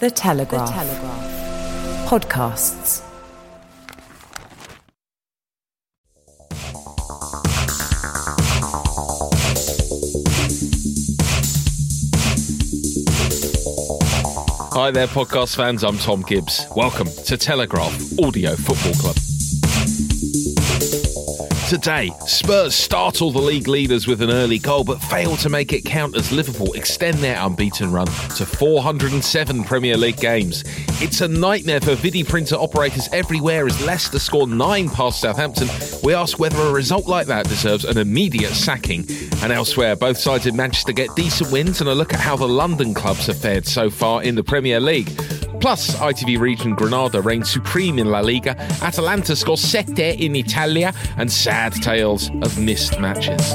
The Telegraph. The Telegraph. Podcasts. Hi there, podcast fans. I'm Tom Gibbs. Welcome to Telegraph Audio Football Club. Today, Spurs startle the league leaders with an early goal but fail to make it count as Liverpool extend their unbeaten run to 407 Premier League games. It's a nightmare for video printer operators everywhere as Leicester score 9 past Southampton. We ask whether a result like that deserves an immediate sacking. And elsewhere, both sides in Manchester get decent wins and a look at how the London clubs have fared so far in the Premier League. Plus, ITV region Granada reigns supreme in La Liga, Atalanta scores sette in Italia, and sad tales of missed matches.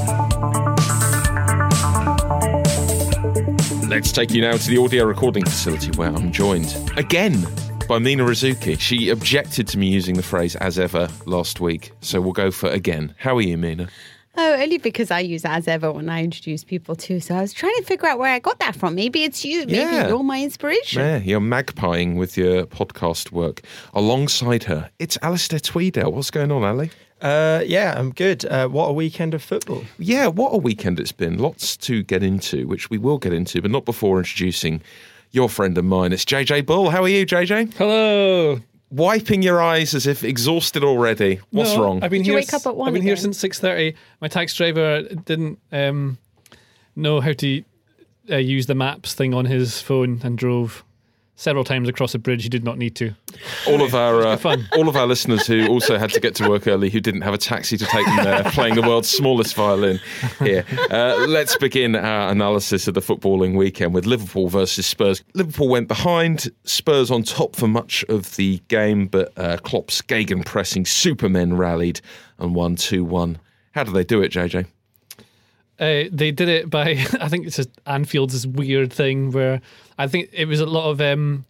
Let's take you now to the audio recording facility where I'm joined again by Mina Rzouki. She objected to me using the phrase as ever last week, so we'll go for again. How are you, Mina? Oh, only because I use as ever when I introduce people too. So I was trying to figure out where I got that from. Maybe it's you. Maybe Yeah. you're my inspiration. Yeah, you're magpieing with your podcast work. Alongside her, it's Alistair Tweedale. What's going on, Ali? Uh, yeah, I'm good. Uh, what a weekend of football. Yeah, what a weekend it's been. Lots to get into, which we will get into, but not before introducing your friend and mine. It's JJ Bull. How are you, JJ? Hello. Wiping your eyes as if exhausted already. What's No, wrong? I've been Did you here. wake up at one I've been here since six thirty. My taxi driver didn't um, know how to uh, use the maps thing on his phone and drove several times across a bridge he did not need to. all of our uh, all of our listeners who also had to get to work early, who didn't have a taxi to take them there, playing the world's smallest violin here. Uh, let's begin our analysis of the footballing weekend with Liverpool versus Spurs. Liverpool went behind, Spurs on top for much of the game, but uh, Klopp's Gegenpressing supermen rallied and won two one. How did they do it, JJ? Uh, they did it by I think it's Anfield's weird thing where I think it was a lot of um,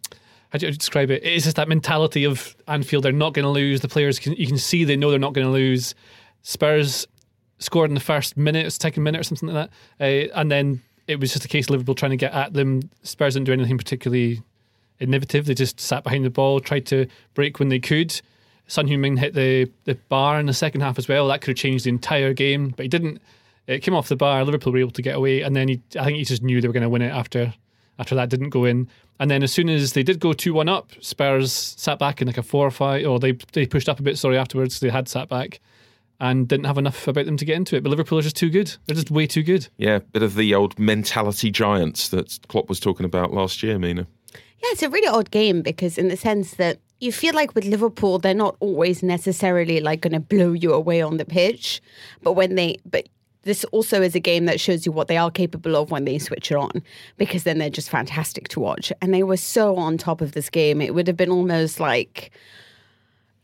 how do you describe it? It's just that mentality of Anfield. They're not going to lose. The players can you can see they know they're not going to lose. Spurs scored in the first minute, second minute, or something like that, uh, and then it was just a case of Liverpool trying to get at them. Spurs didn't do anything particularly innovative. They just sat behind the ball, tried to break when they could. Son Heung-min hit the, the bar in the second half as well. That could have changed the entire game, but he didn't. It came off the bar. Liverpool were able to get away, and then he, I think he just knew they were going to win it after after that didn't go in. And then as soon as they did go two one up, Spurs sat back in like a four or five, or they they pushed up a bit. Sorry, afterwards they had sat back and didn't have enough about them to get into it. But Liverpool are just too good. They're just way too good. Yeah, bit of the old mentality giants that Klopp was talking about last year, Mina. Yeah, it's a really odd game because, in the sense that you feel like with Liverpool, they're not always necessarily like going to blow you away on the pitch, but when they, but this also is a game that shows you what they are capable of when they switch it on, because then they're just fantastic to watch. And they were so on top of this game, it would have been almost like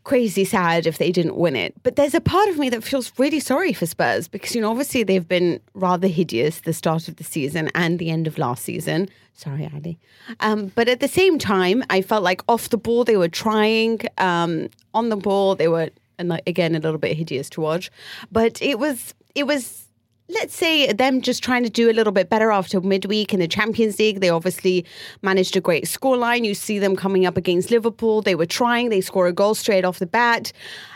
crazy sad if they didn't win it. But there's a part of me that feels really sorry for Spurs because, you know, obviously they've been rather hideous the start of the season and the end of last season. Sorry, Ali. Um, but at the same time, I felt like off the ball they were trying. Um, on the ball they were, and like, again, a little bit hideous to watch. But it was, it was let's say them just trying to do a little bit better after midweek in the Champions League. They obviously managed a great scoreline. You see them coming up against Liverpool. They were trying. They score a goal straight off the bat.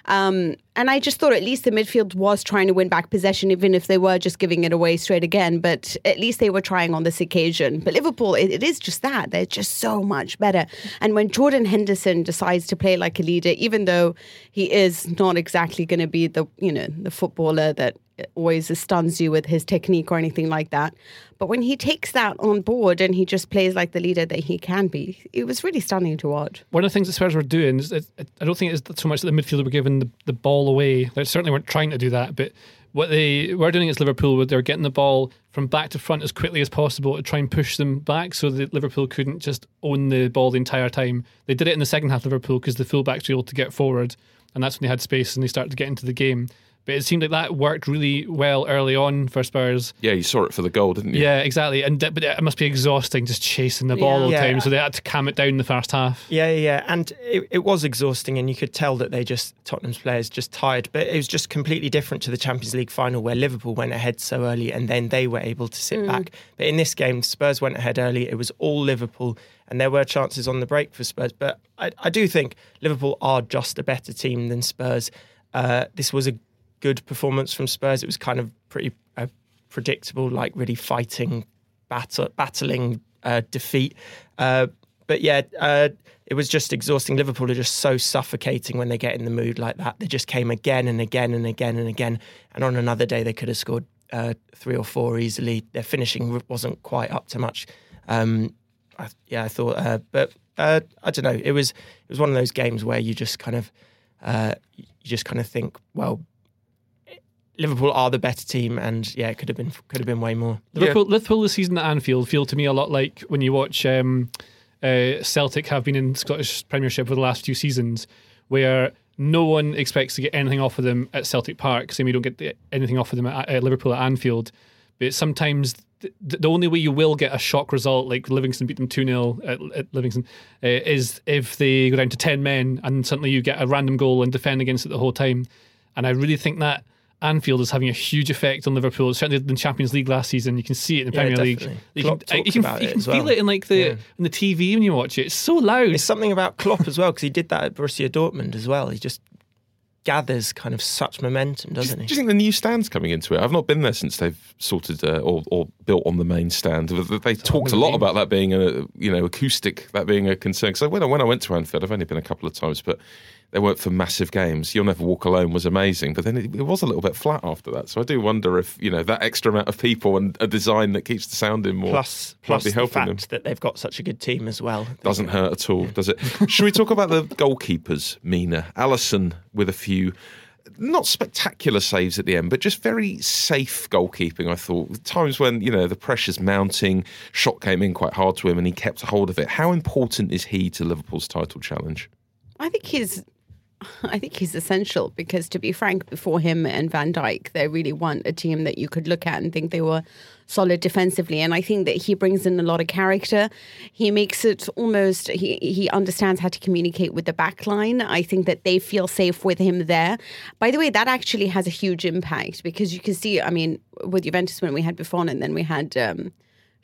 Um, and I just thought at least the midfield was trying to win back possession, even if they were just giving it away straight again. But at least they were trying on this occasion. But Liverpool, it, it is just that they're just so much better. And when Jordan Henderson decides to play like a leader, even though he is not exactly going to be the you know the footballer that always stuns you with his technique or anything like that. But when he takes that on board and he just plays like the leader that he can be, it was really stunning to watch. One of the things that Spurs were doing is, it, I don't think it's so much that the midfielder were giving the, the ball away. They certainly weren't trying to do that, but what they were doing against Liverpool, they're getting the ball from back to front as quickly as possible to try and push them back so that Liverpool couldn't just own the ball the entire time. They did it in the second half, Liverpool, because the fullbacks were able to get forward, and that's when they had space and they started to get into the game. But it seemed like that worked really well early on for Spurs. Yeah, you saw it for the goal, didn't you? Yeah, exactly. And but it must be exhausting just chasing the ball all the Yeah. time. So they had to calm it down in the first half. Yeah, yeah, yeah. and it, it was exhausting, and you could tell that they just Tottenham's players just tired. But it was just completely different to the Champions League final, where Liverpool went ahead so early, and then they were able to sit back. But in this game, Spurs went ahead early. It was all Liverpool, and there were chances on the break for Spurs. But I, I do think Liverpool are just a better team than Spurs. Uh, this was a good performance from Spurs. It was kind of pretty uh, predictable, like really fighting, battle, battling uh, defeat. Uh, but yeah, uh, it was just exhausting. Liverpool are just so suffocating when they get in the mood like that. They just came again and again and again and again. And on another day, they could have scored uh, three or four easily. Their finishing wasn't quite up to much. Um, I, yeah, I thought, uh, but I don't know. It was it was one of those games where you just kind of you just kind of think, well, Liverpool are the better team, and yeah, it could have been could have been way more. Liverpool, Liverpool this season at Anfield feel to me a lot like when you watch um, uh, Celtic have been in Scottish Premiership for the last few seasons, where no one expects to get anything off of them at Celtic Park. Same, we don't get the- anything off of them at, at Liverpool at Anfield. But sometimes the, the only way you will get a shock result, like Livingston beat them 2 0 at, at Livingston, uh, is if they go down to 10 men and suddenly you get a random goal and defend against it the whole time. And I really think that Anfield is having a huge effect on Liverpool. Certainly in the Champions League last season, you can see it in the Yeah, Premier League. You Klopp can, uh, you can, you can as feel well. it in like the Yeah. in the TV when you watch it. It's so loud. It's something about Klopp as well because he did that at Borussia Dortmund as well. He just gathers kind of such momentum, doesn't do he? Do you think the new stand's coming into it? I've not been there since they've sorted uh, or, or built on the main stand. They talked a lot about that being a you know acoustic, that being a concern. Because when I, when I went to Anfield, I've only been a couple of times, but they weren't for massive games. You'll Never Walk Alone was amazing, but then it, it was a little bit flat after that. So I do wonder if you know that extra amount of people and a design that keeps the sound in more Plus, might plus be the fact them. that they've got such a good team as well. Doesn't hurt at all, does it? Should we talk about the goalkeepers, Mina? Alisson with a few not spectacular saves at the end, but just very safe goalkeeping, I thought. Times when, you know, the pressure's mounting, shot came in quite hard to him and he kept hold of it. How important is he to Liverpool's title challenge? I think he's I think he's essential because to be frank, before him and Van Dijk, they really weren't a team that you could look at and think they were solid defensively. And I think that he brings in a lot of character. He makes it almost he he understands how to communicate with the back line. I think that they feel safe with him there. By the way, that actually has a huge impact because you can see, I mean, with Juventus when we had Buffon and then we had um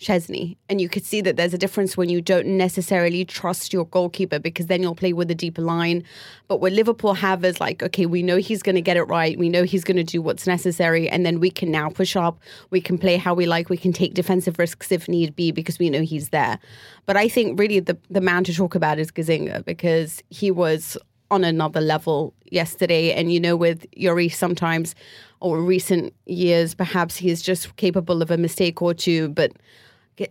Szczesny. And you could see that there's a difference when you don't necessarily trust your goalkeeper because then you'll play with a deeper line. But what Liverpool have is like, okay, we know he's going to get it right. We know he's going to do what's necessary. And then we can now push up. We can play how we like. We can take defensive risks if need be because we know he's there. But I think really the, the man to talk about is Gazzaniga because he was on another level yesterday. And you know, with Yuri, sometimes or recent years, perhaps he is just capable of a mistake or two. But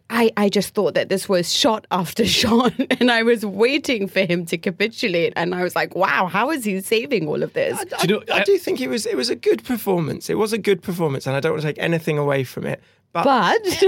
I, I just thought that this was shot after shot, and I was waiting for him to capitulate. And I was like, wow, how is he saving all of this? I, you know, I I- do think it was it was a good performance. It was a good performance, and I don't want to take anything away from it. But, But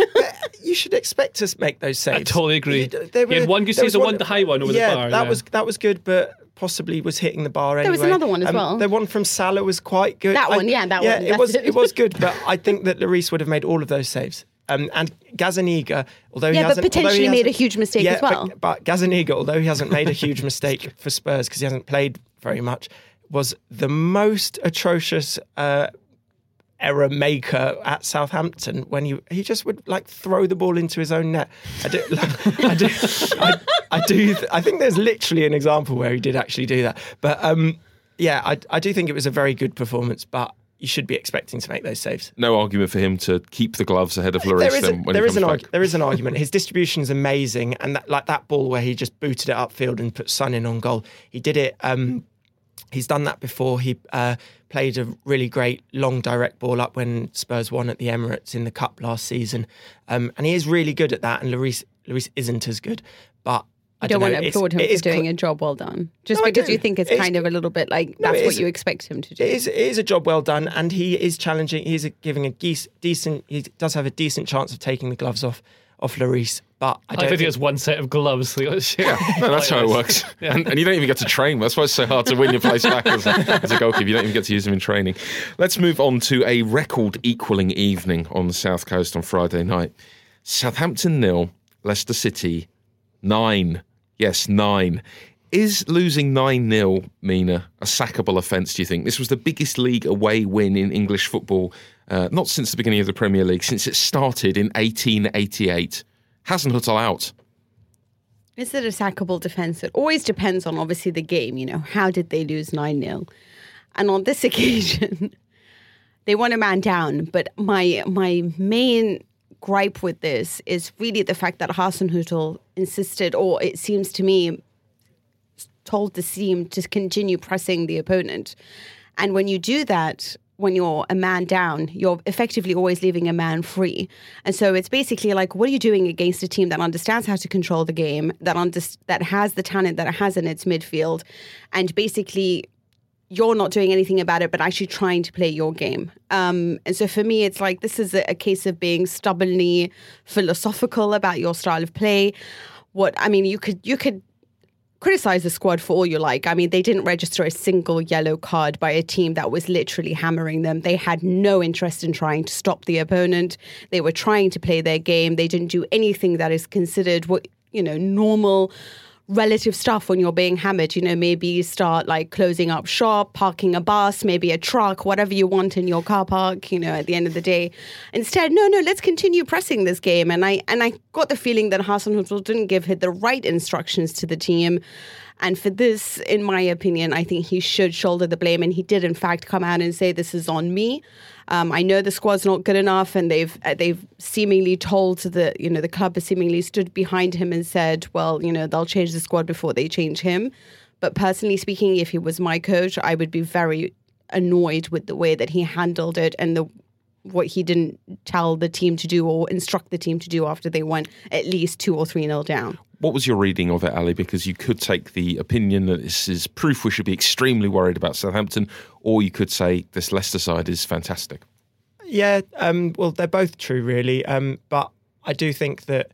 you should expect to make those saves. I totally agree. You- there He had one good there save, was the one- the high one over the yeah, bar, That yeah. was that was good, but possibly was hitting the bar anyway. There was another one as Um, well. The one from Salah was quite good. That one, yeah, that yeah, one, It was it. it was good, but I think that Lloris would have made all of those saves. Um, and Gazzaniga, although he Yeah, but hasn't, he potentially made a huge mistake yeah, as well. But, but Gazzaniga, although he hasn't made a huge mistake for Spurs because he hasn't played very much, was the most atrocious uh, error maker at Southampton when he he just would like throw the ball into his own net. I do, I do, I, I do. I think there's literally an example where he did actually do that, but um. yeah, I, I do think it was a very good performance, but you should be expecting to make those saves. No argument for him to keep the gloves ahead of Lloris. There is, a, then when there, he is an comes arg- back. there is an argument. His distribution is amazing, and that, like that ball where he just booted it upfield and put Son in on goal. He did it. Um, he's done that before. He uh, played a really great long direct ball up when Spurs won at the Emirates in the Cup last season, um, and he is really good at that. And Lloris, Lloris isn't as good, but. I I don't, want know, to applaud him for doing cl- a job well done. Just No, because you think it's, It's kind of a little bit like No, that's what you expect him to do. It is, it is a job well done, and he is challenging. He's giving a geese, decent. He does have a decent chance of taking the gloves off off Lloris, but I I don't think think he has one set of gloves. Like, let's. No, that's how it works. And, and you don't even get to train. That's why it's so hard to win your place back as a, as a goalkeeper. You don't even get to use them in training. Let's move on to a record equaling evening on the South Coast on Friday night. Southampton nil, Leicester City nine. Yes, nine. Is losing 9 0, Mina, a sackable offence, do you think? This was the biggest league away win in English football, uh, not since the beginning of the Premier League, since it started in 1888. Hasn't Hasenhüttl out. Is it a sackable defense? It always depends on obviously the game. You know, how did they lose 9 0? And on this occasion, they won a man down. But my my main gripe with this is really the fact that Hasenhüttl insisted, or it seems to me, told the team to continue pressing the opponent. And when you do that, when you're a man down, you're effectively always leaving a man free. And so it's basically like, what are you doing against a team that understands how to control the game, that under- that has the talent that it has in its midfield, and basically you're not doing anything about it, but actually trying to play your game. Um, and so for me, it's like this is a, a case of being stubbornly philosophical about your style of play. What I mean, you could you could criticize the squad for all you like. I mean, they didn't register a single yellow card by a team that was literally hammering them. They had no interest in trying to stop the opponent. They were trying to play their game. They didn't do anything that is considered what you know normal relative stuff when you're being hammered. You know, maybe you start like closing up shop, parking a bus, maybe a truck, whatever you want in your car park, you know, at the end of the day. Instead, no, no, let's continue pressing this game. And I and I got the feeling that Hasenhüttl didn't give the right instructions to the team. And for this, in my opinion, I think he should shoulder the blame. And he did, in fact, come out and say, "This is on me." Um, I know the squad's not good enough, and they've uh, they've seemingly told the you know the club has seemingly stood behind him and said, "Well, you know they'll change the squad before they change him." But personally speaking, if he was my coach, I would be very annoyed with the way that he handled it and the what he didn't tell the team to do or instruct the team to do after they went at least two or three nil down. What was your reading of it, Ali? Because you could take the opinion that this is proof we should be extremely worried about Southampton, or you could say this Leicester side is fantastic. Yeah, um, well, they're both true, really. Um, but I do think that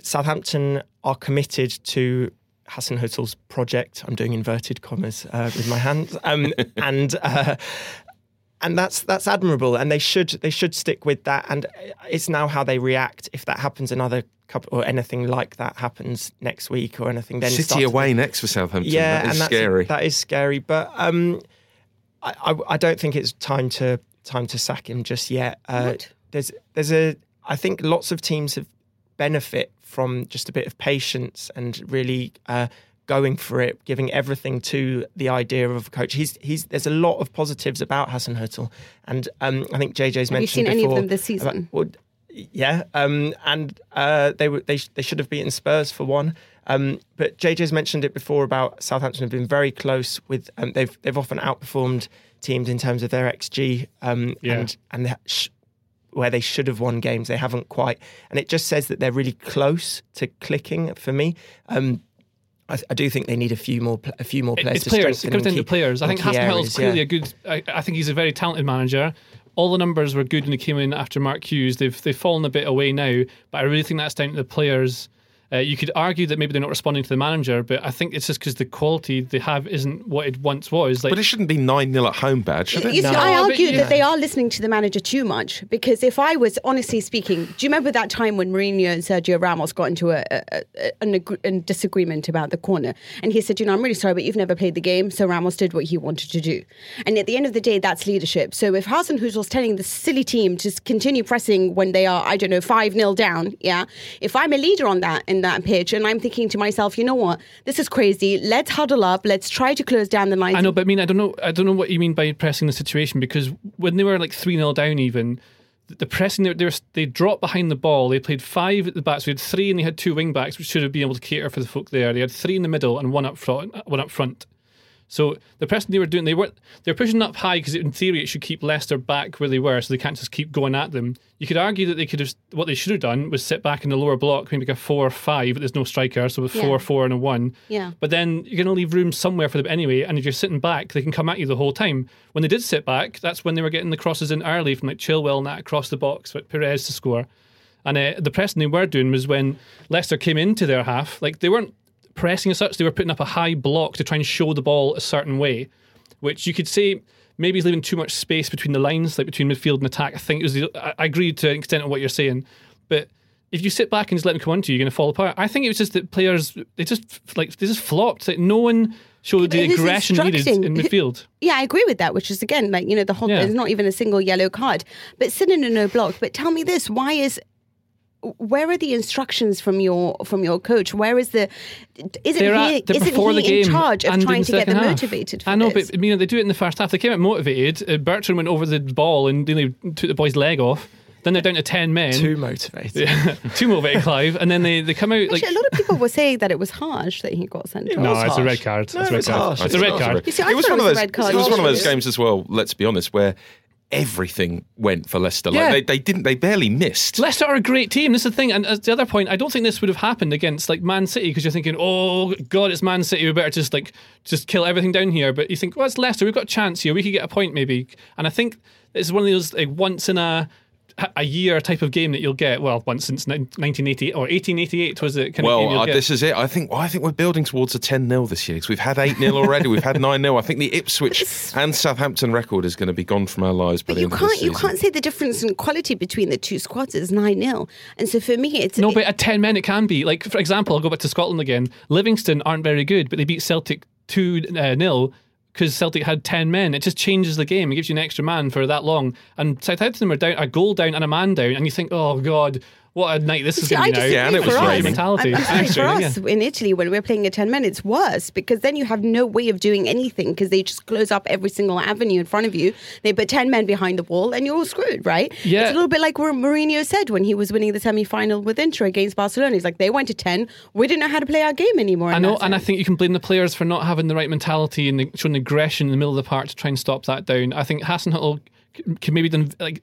Southampton are committed to Hasenhüttl's project. I'm doing inverted commas uh, with my hands, um, and uh, and that's that's admirable. And they should they should stick with that. And it's now how they react if that happens another couple or anything like that happens next week or anything. Then City starts to away next for Southampton. yeah, that is and that's, scary. That is scary, but um, I, I, I don't think it's time to time to sack him just yet. Uh, What? There's there's a I think lots of teams have benefit from just a bit of patience and really uh, going for it, giving everything to the idea of a coach. He's he's there's a lot of positives about Hasenhüttl, and um, I think JJ's mentioned. Have you mentioned seen any of before them this about- season? well, yeah, um, and uh, they were they sh- they should have beaten Spurs for one. Um, but JJ's mentioned it before about Southampton have been very close with. Um, they've they've often outperformed teams in terms of their xG, um, Yeah. and and they sh- where they should have won games, they haven't quite. And it just says that they're really close to clicking for me. Um, I, I do think they need a few more pl- a few more players. It's to players. It comes down to players. I think areas, clearly yeah. a good. I, I think he's a very talented manager. All the numbers were good when he came in after Mark Hughes. They've they've fallen a bit away now, but I really think that's down to the players. Uh, you could argue that maybe they're not responding to the manager, but I think it's just because the quality they have isn't what it once was. Like but it shouldn't be 9 0 at home, bad, should it? You see, No. I No, but argue yeah. that they are listening to the manager too much because if I was honestly speaking, do you remember that time when Mourinho and Sergio Ramos got into a, a, a, an ag- a disagreement about the corner? And he said, You know, I'm really sorry, but you've never played the game. So Ramos did what he wanted to do. And at the end of the day, that's leadership. So if Hasenhüttl's telling the silly team to continue pressing when they are, I don't know, 5 0 down, yeah, if I'm a leader on that and in that pitch, and I'm thinking to myself, you know what, this is crazy. Let's huddle up. Let's try to close down the lines. I know, but I mean, I don't know. I don't know what you mean by pressing the situation because when they were like three 0 down, even the pressing they, were, they dropped behind the ball. They played five at the back. So we had three, and they had two wing backs, which should have been able to cater for the folk there. They had three in the middle and one up front. One up front. So the pressing they were doing, they were they're pushing up high because in theory it should keep Leicester back where they were, so they can't just keep going at them. You could argue that they could have what they should have done was sit back in the lower block, maybe like a four or five, but there's no striker, so with Yeah. four, four, and a one. Yeah. But then you're going to leave room somewhere for them anyway, and if you're sitting back, they can come at you the whole time. When they did sit back, that's when they were getting the crosses in early from like Chilwell and that across the box, with Perez to score. And uh, the pressing they were doing was when Leicester came into their half, like they weren't pressing as such, they were putting up a high block to try and show the ball a certain way, which you could say maybe is leaving too much space between the lines, like between midfield and attack. I think it was the, I agree to an extent on what you're saying, but if you sit back and just let them come onto you, you're going to fall apart. I think it was just that players they just like they just flopped. Like no one showed the aggression needed in midfield. Yeah, I agree with that, which is again like, you know, the whole Yeah. there's not even a single yellow card. But sitting in a no block. But tell me this, why is where are the instructions from your from your coach? Where is the isn't They're he at the, isn't before he the game in charge of trying to get them half. motivated for I know, this? but you know they do it in the first half. They came out motivated. Uh, Bertrand went over the ball and nearly took the boy's leg off. Then they're down to ten men. Too motivated. Too motivated, Clive, and then they, they come out like Actually, a lot of people were saying that it was harsh that he got sent off. no, was it's a red card. No, It's a red it's card. harsh. It's a red It's card. You see, it was one of those. It was one of those games as well. Let's be honest, where everything went for Leicester. Like Yeah. they, they didn't. They barely missed. Leicester are a great team. This is the thing. And as the other point, I don't think this would have happened against like Man City because you're thinking, oh God, it's Man City. We better just like just kill everything down here. But you think, well, it's Leicester. We've got a chance here. We could get a point maybe. And I think it's one of those like once in a a year type of game that you'll get. Well, once since 1988 or 1888 was it? Kind of game Well, you'll uh, get. this is it. I think. Well, I think we're building towards a 10 0 this year because we've had 8 0 already. We've had 9 0. I think the Ipswich and Southampton record is going to be gone from our lives by But the you end can't this you can't say the difference in quality between the two squads is nine 0 And so for me, it's No, but at 10 men it can be. Like, for example, I'll go back to Scotland again. Livingston aren't very good, but they beat Celtic 2 uh, 0 because Celtic had 10 men. It just changes the game. It gives you an extra man for that long. And Southampton were down a goal down and a man down, and you think, oh, God, what uh, a night this is going to be now. Yeah, and it was for us. raining. Mentality. I'm, I'm for us yeah. in Italy when we're playing at 10 men, it's worse because then you have no way of doing anything because they just close up every single avenue in front of you. They put 10 men behind the wall and you're all screwed, right? Yeah. It's a little bit like what Mourinho said when he was winning the semi final with Inter against Barcelona. He's like, they went to 10. We didn't know how to play our game anymore. I know, and I think you can blame the players for not having the right mentality and the, showing aggression in the middle of the park to try and stop that down. I think Hasenhüttl can maybe done like a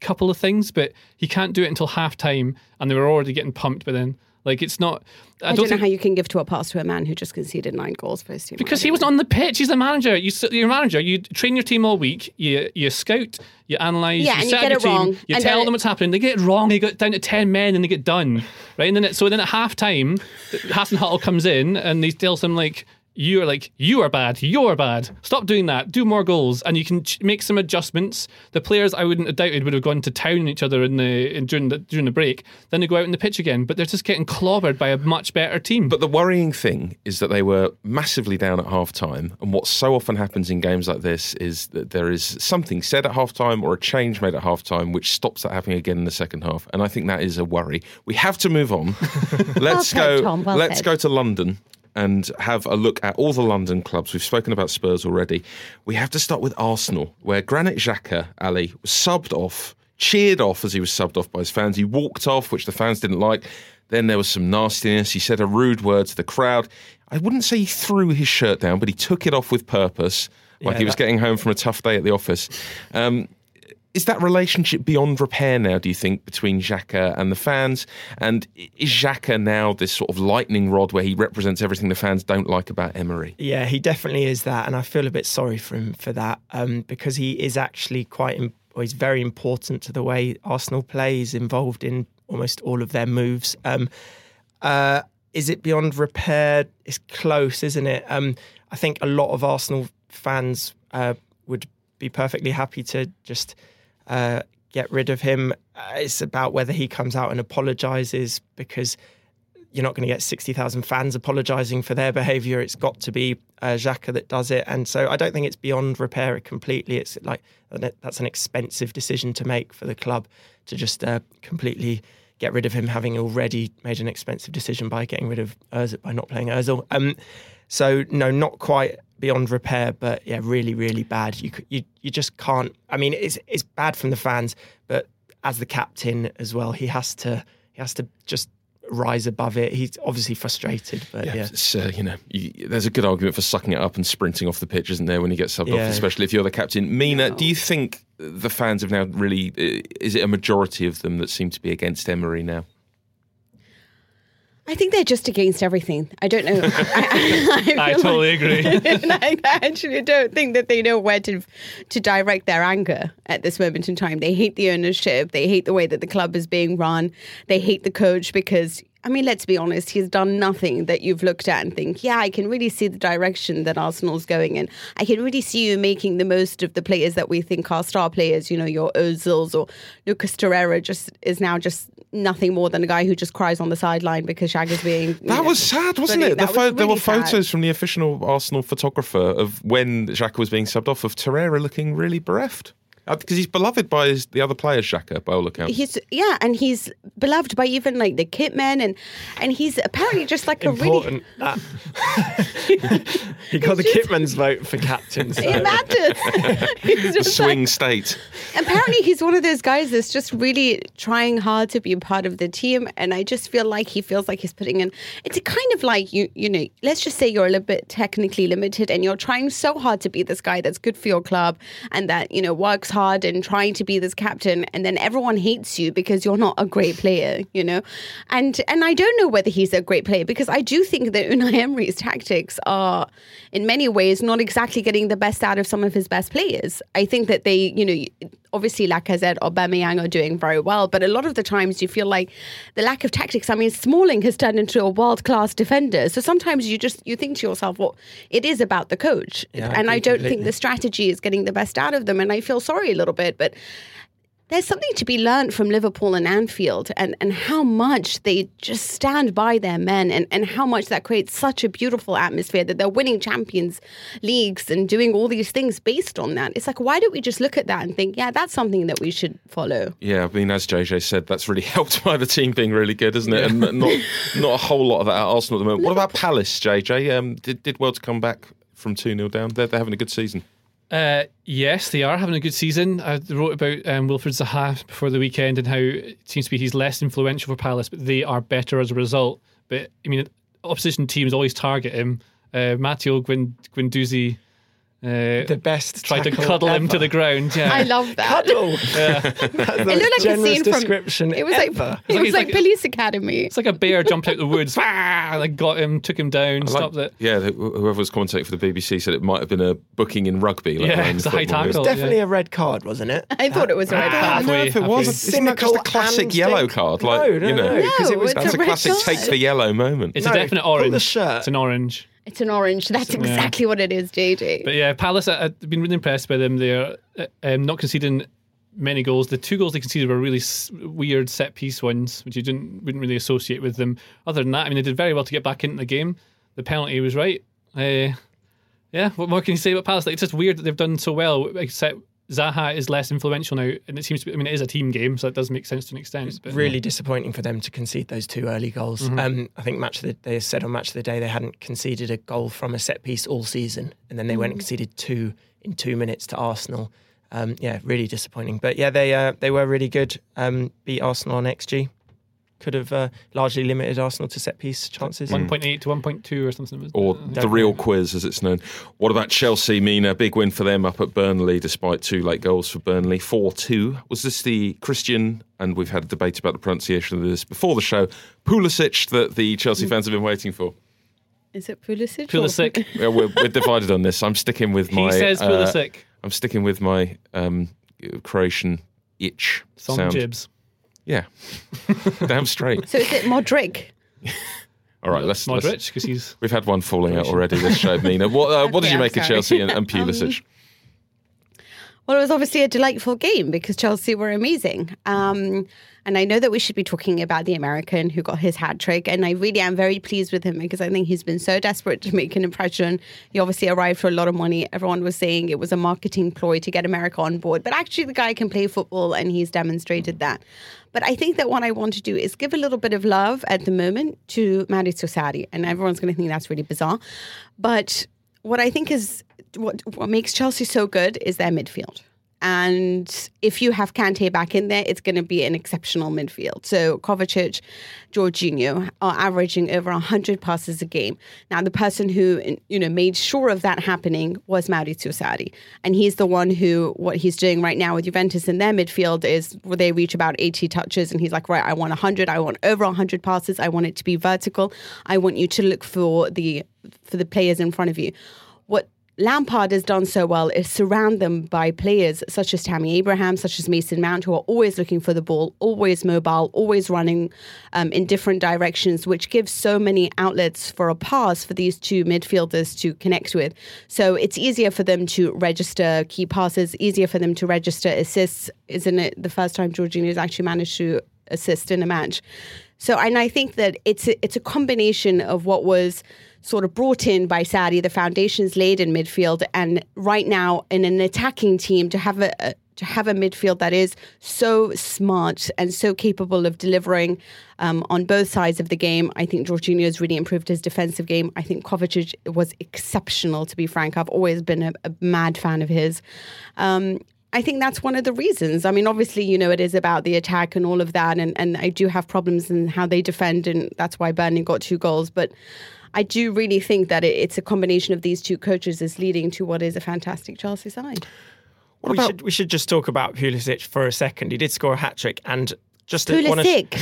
couple of things, but he can't do it until half time, and they were already getting pumped by then. Like it's not. I, I, don't, don't know how you can give to a pass to a man who just conceded nine goals for his team. because he was on the pitch. He's the manager. You, you're a manager. You train your team all week. You you scout. You analyze. Yeah, you and you get it team, wrong, You and tell them what's happening. They get it wrong. They get down to ten men and they get done. Right, and then it, so then at half time, Hasenhüttl comes in and he tells them like. You're like you are bad. You're bad. Stop doing that. Do more goals, and you can ch- make some adjustments. The players I wouldn't have doubted would have gone to town on each other in the in, during the during the break. Then they go out in the pitch again, but they're just getting clobbered by a much better team. But the worrying thing is that they were massively down at half time. And what so often happens in games like this is that there is something said at half time or a change made at half time which stops that happening again in the second half. And I think that is a worry. We have to move on. let's said, go Tom, well let's said. go to London and have a look at all the London clubs. We've spoken about Spurs already. We have to start with Arsenal, where Granit Xhaka, Ali, was subbed off, cheered off as he was subbed off by his fans. He walked off, which the fans didn't like. Then there was some nastiness. He said a rude word to the crowd. I wouldn't say he threw his shirt down, but he took it off with purpose, like Yeah, he was that- getting home from a tough day at the office. Um, is that relationship beyond repair now, do you think, between Xhaka and the fans? And is Xhaka now this sort of lightning rod where he represents everything the fans don't like about Emery? Yeah, he definitely is that, and I feel a bit sorry for him for that um, because he is actually quite, or he's very important to the way Arsenal plays, involved in almost all of their moves. Um, uh, is it beyond repair? It's close, isn't it? Um, I think a lot of Arsenal fans uh, would be perfectly happy to just uh, get rid of him. Uh, it's about whether he comes out and apologises because you're not going to get 60,000 fans apologising for their behaviour. It's got to be uh, Xhaka that does it. And so I don't think it's beyond repair completely. It's like that's an expensive decision to make for the club to just uh, completely get rid of him, having already made an expensive decision by getting rid of Ozil by not playing Ozil. Um, so no, not quite beyond repair, but yeah, really, really bad. You you you just can't. I mean, it's it's bad from the fans, but as the captain as well, he has to he has to just rise above it. He's obviously frustrated, but yeah. yeah. Uh, you know, you, there's a good argument for sucking it up and sprinting off the pitch, isn't there, when you get subbed Yeah. off, especially if you're the captain. Mina, do you think the fans have now really, uh, is it a majority of them that seem to be against Emery now? I think they're just against everything. I don't know. I, I, I feel totally agree. like, I actually don't think that they know where to to direct their anger at this moment in time. They hate the ownership. They hate the way that the club is being run. They hate the coach because. I mean, let's be honest, he's done nothing that you've looked at and think, yeah, I can really see the direction that Arsenal's going in. I can really see you making the most of the players that we think are star players, you know, your Ozils or Lucas Torreira just is now just nothing more than a guy who just cries on the sideline because Xhaka's being. That know, was sad, wasn't bullied. it? The pho- was there were really sad. photos from the official Arsenal photographer of when Xhaka was being subbed off of Torreira looking really bereft. Uh, because he's beloved by his, the other players, Xhaka, by all accounts. He's yeah, and he's beloved by even like the kitmen, and and he's apparently just like a really Important. That. he got the Kitman's vote for captain. So. it matters. He's The swing like- state. apparently he's one of those guys that's just really trying hard to be a part of the team and i just feel like he feels like he's putting in it's a kind of like you you know let's just say you're a little bit technically limited and you're trying so hard to be this guy that's good for your club and that you know works hard and trying to be this captain and then everyone hates you because you're not a great player you know? And and i don't know whether he's a great player because i do think that unai emery's tactics are in many ways not exactly getting the best out of some of his best players. I think that they you know obviously Lacazette or Aubameyang are doing very well, but a lot of the times you feel like the lack of tactics. I mean, Smalling has turned into a world class defender, so sometimes you just you think to yourself, well, it is about the coach, Yeah, and I agree don't think the strategy is getting the best out of them, and I feel sorry a little bit, but. There's something to be learned from Liverpool and Anfield and, and how much they just stand by their men and, and how much that creates such a beautiful atmosphere that they're winning champions leagues and doing all these things based on that. It's like, why don't we just look at that and think, yeah, that's something that we should follow? Yeah, I mean, as JJ said, that's really helped by the team being really good, isn't it? And not not a whole lot of that at Arsenal at the moment. What about Palace, JJ? Um, did did Worlds come back from two 0 down? They're, they're having a good season. Uh, yes, they are having a good season. I wrote about um, Wilfred Zaha before the weekend and how it seems to be he's less influential for Palace, but they are better as a result. But I mean, opposition teams always target him. Uh, Matteo Guendouzi uh, The best. tried to tackle cuddle him to the ground. Yeah, I love that. Cuddle. That's It looked like a generous scene from. description It was ever. like it like was he's like, like- Police Academy. It's like a bear jumped out the woods, like got him, took him down, I like- stopped it. Yeah, whoever was commentating for the BBC said it might have been a booking in rugby. Let Yeah, alone it's a high football. tackle. Definitely yeah. a red card, wasn't it? I thought it was a red I don't know if it was. halfway. Isn't just a classic yellow card? Like no, you know, no, 'cause it No, was- it's that's a, a classic take the yellow moment. It's a definite pull the orange. shirt. It's an orange. It's an orange. That's exactly what it is, JJ. But yeah, Palace, I- I've been really impressed by them. They're uh, um, not conceding many goals. The two goals they conceded were really s- weird set piece ones, which you didn't wouldn't really associate with them. Other than that, I mean, they did very well to get back into the game. The penalty was right. Uh, yeah, what more can you say about Palace? Like, it's just weird that they've done so well, except Zaha is less influential now, and it seems to be. I mean, it is a team game, so it does make sense to an extent. But really disappointing for them to concede those two early goals. Mm-hmm. Um, I think match of the, they said on match of the day they hadn't conceded a goal from a set piece all season, and then they went and conceded two in two minutes to Arsenal. Um, yeah, really disappointing. But yeah, they uh, they were really good. Um, beat Arsenal on XG. Could have uh, largely limited Arsenal to set piece chances. 1.8 to 1.2 or something. was- or uh, the real quiz, as it's known. What about Chelsea? Mina, big win for them up at Burnley, despite two late goals for Burnley. 4 2. Was this the Christian, and we've had a debate about the pronunciation of this before the show, Pulisic that the Chelsea fans have been waiting for? Is it Pulisic? or- Pulisic. Yeah, we're, we're divided on this. I'm sticking with my. He says uh, I'm sticking with my um, Croatian itch Some sound. jibs. Yeah, damn straight. So is it Modric? All right, let's. let's Modric, because he's. we've had one falling out already. This show, Mina. What, uh, what did Okay, you I'm make of. Chelsea and, and Pulisic? Well, it was obviously a delightful game because Chelsea were amazing. Um, and I know that we should be talking about the American who got his hat trick. And I really am very pleased with him because I think he's been so desperate to make an impression. He obviously arrived for a lot of money. Everyone was saying it was a marketing ploy to get America on board. But actually, the guy can play football and he's demonstrated that. But I think that what I want to do is give a little bit of love at the moment to Maurizio Sarri. And everyone's going to think that's really bizarre. But what I think is what, what makes Chelsea so good is their midfield. And if you have Kante back in there, it's going to be an exceptional midfield. So Kovacic, Jorginho are averaging over 100 passes a game. Now, the person who you know made sure of that happening was Maurizio Sarri. And he's the one who, what he's doing right now with Juventus in their midfield is where they reach about 80 touches. And he's like, right, I want 100. I want over 100 passes. I want it to be vertical. I want you to look for the for the players in front of you. What Lampard has done so well is surround them by players such as Tammy Abraham, such as Mason Mount, who are always looking for the ball, always mobile, always running um, in different directions, which gives so many outlets for a pass for these two midfielders to connect with. So it's easier for them to register key passes, easier for them to register assists. Isn't it the first time Jorginho has actually managed to assist in a match? So, and I think that it's a, it's a combination of what was sort of brought in by Sarri, the foundations laid in midfield, and right now in an attacking team to have a, a to have a midfield that is so smart and so capable of delivering um, on both sides of the game. I think Jorginho has really improved his defensive game. I think Kovacic was exceptional, to be frank. I've always been a, a mad fan of his. Um, I think that's one of the reasons. I mean, obviously, you know, it is about the attack and all of that, and, and I do have problems in how they defend, and that's why Burnley got two goals. But I do really think that it, it's a combination of these two coaches is leading to what is a fantastic Chelsea side. we should we should just talk about Pulisic for a second. He did score a hat trick and just Pulisic.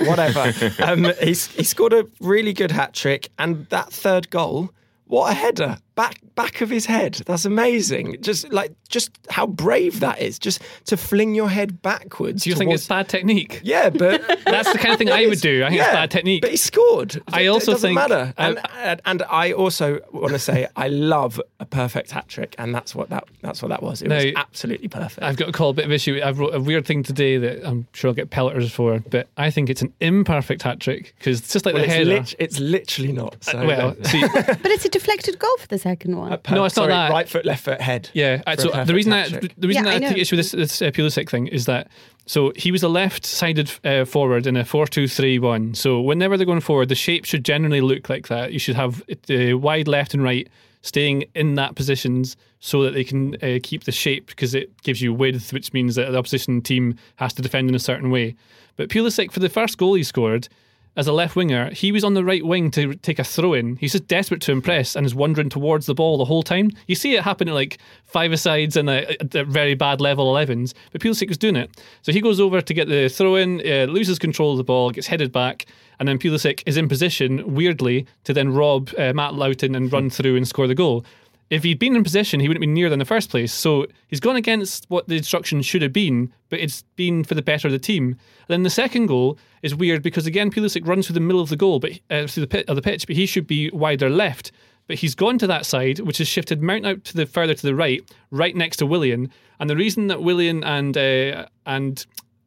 Wanna, whatever. um, he's, he scored a really good hat trick, and that third goal, what a header! Back back of his head. That's amazing. Just like just how brave that is. Just to fling your head backwards. Do you towards... think it's bad technique? Yeah, but that's the kind of thing I would do. I think yeah, it's bad technique. But he scored. I also it doesn't think matter. And, and, and I also want to say I love a perfect hat trick, and that's what that that's what that was. It now, was absolutely perfect. I've got to call a bit of issue. I've wrote a weird thing today that I'm sure I'll get pelleters for, but I think it's an imperfect hat trick because it's just like well, the it's header. Lit- it's literally not. So. Uh, well, see, but it's a deflected goal for the second one. Uh, no, it's Sorry, not that. Right foot, left foot, head. Yeah. So the reason that the reason yeah, that I, I take issue with this, this uh, Pulisic thing is that so he was a left-sided uh, forward in a four-two-three-one. So whenever they're going forward, the shape should generally look like that. You should have uh, wide left and right staying in that positions so that they can uh, keep the shape because it gives you width, which means that the opposition team has to defend in a certain way. But Pulisic, for the first goal he scored, as a left winger, he was on the right wing to take a throw in. He's just desperate to impress and is wandering towards the ball the whole time. You see it happen at like five sides and at very bad level 11s, but Pulisic was doing it. So he goes over to get the throw in, uh, loses control of the ball, gets headed back, and then Pulisic is in position, weirdly, to then rob uh, Matt Lowton and run through and score the goal if he'd been in position, he wouldn't be near them in the first place. So he's gone against what the instruction should have been, but it's been for the better of the team. And then the second goal is weird because again, Pulisic runs through the middle of the goal, but uh, through the pit of the pitch, but he should be wider left. But he's gone to that side, which has shifted Mount out to the further to the right, right next to Willian. And the reason that Willian and uh, and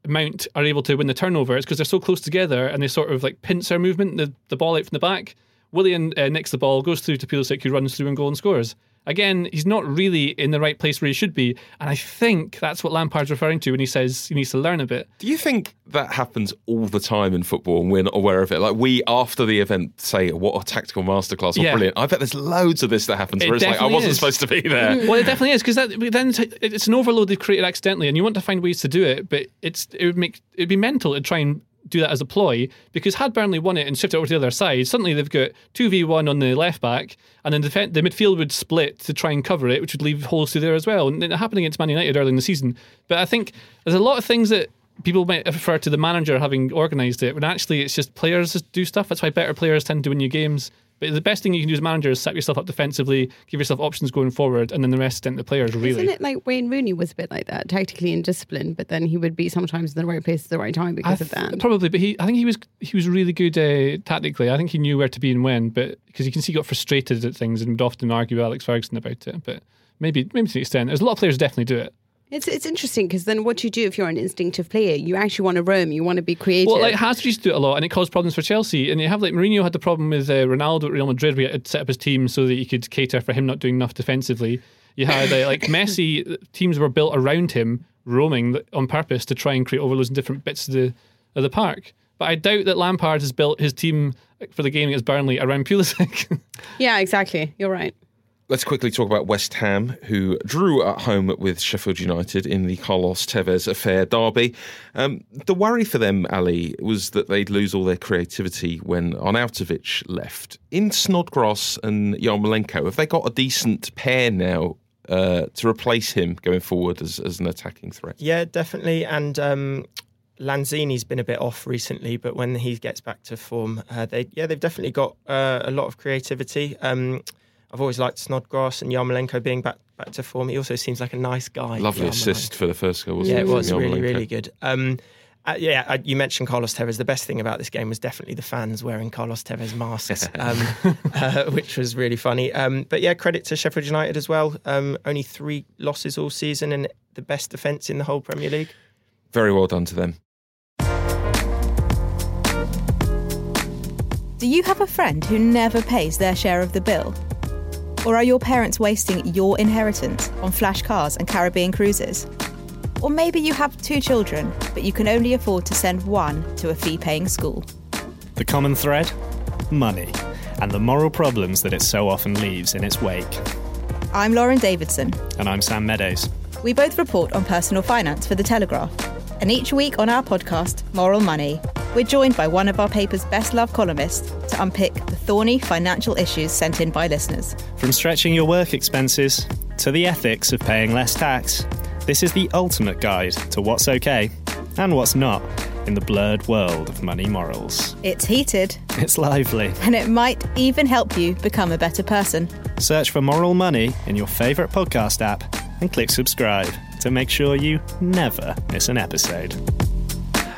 Mount are able to win the turnover is because they're so close together and they sort of like pincer movement, the, the ball out from the back. Willian uh, nicks the ball, goes through to Pulisic, who runs through and goal and scores again, he's not really in the right place where he should be. And I think that's what Lampard's referring to when he says he needs to learn a bit. Do you think that happens all the time in football and we're not aware of it? Like we, after the event, say, what a tactical masterclass or yeah. brilliant. I bet there's loads of this that happens it where it's like, I wasn't is. supposed to be there. well, it definitely is because then it's an overload they've created accidentally and you want to find ways to do it, but it's it would make it'd be mental to try and do that as a ploy because had Burnley won it and shifted it over to the other side, suddenly they've got 2v1 on the left back and then the, the midfield would split to try and cover it, which would leave holes through there as well. And it happened against Man United early in the season. But I think there's a lot of things that people might refer to the manager having organised it, when actually it's just players do stuff. That's why better players tend to win you games. But the best thing you can do as a manager is set yourself up defensively, give yourself options going forward, and then the rest down the players. Really, isn't it like Wayne Rooney was a bit like that, tactically and disciplined, but then he would be sometimes in the right place at the right time because th- of that. Probably, but he, I think he was he was really good uh, tactically. I think he knew where to be and when, but because you can see he got frustrated at things and would often argue with Alex Ferguson about it. But maybe maybe to the extent, there's a lot of players definitely do it. It's it's interesting because then what you do if you're an instinctive player, you actually want to roam, you want to be creative. Well, like Hazard used to do it a lot, and it caused problems for Chelsea. And you have like Mourinho had the problem with uh, Ronaldo at Real Madrid, where he had set up his team so that he could cater for him not doing enough defensively. You had uh, like Messi, teams were built around him, roaming on purpose to try and create overloads in different bits of the of the park. But I doubt that Lampard has built his team for the game against Burnley around Pulisic. yeah, exactly. You're right. Let's quickly talk about West Ham, who drew at home with Sheffield United in the Carlos Tevez affair derby. Um, the worry for them, Ali, was that they'd lose all their creativity when Arnautovic left. In Snodgrass and Yarmolenko, have they got a decent pair now uh, to replace him going forward as, as an attacking threat? Yeah, definitely. And um, Lanzini's been a bit off recently, but when he gets back to form, uh, they yeah they've definitely got uh, a lot of creativity. Um, I've always liked Snodgrass and Yarmolenko being back back to form. He also seems like a nice guy. Lovely assist for the first goal, wasn't yeah, it? Yeah, it was really Yarmolenko? really good. Um, uh, yeah, uh, you mentioned Carlos Tevez. The best thing about this game was definitely the fans wearing Carlos Tevez masks, um, uh, which was really funny. Um, but yeah, credit to Sheffield United as well. Um, only three losses all season and the best defence in the whole Premier League. Very well done to them. Do you have a friend who never pays their share of the bill? Or are your parents wasting your inheritance on flash cars and Caribbean cruises? Or maybe you have two children, but you can only afford to send one to a fee paying school. The common thread? Money. And the moral problems that it so often leaves in its wake. I'm Lauren Davidson. And I'm Sam Meadows. We both report on personal finance for The Telegraph. And each week on our podcast, Moral Money, we're joined by one of our paper's best loved columnists to unpick the thorny financial issues sent in by listeners. From stretching your work expenses to the ethics of paying less tax, this is the ultimate guide to what's okay and what's not in the blurred world of money morals. It's heated, It's lively. and it might even help you become a better person. Search for Moral Money in your favourite podcast app and click subscribe to make sure you never miss an episode.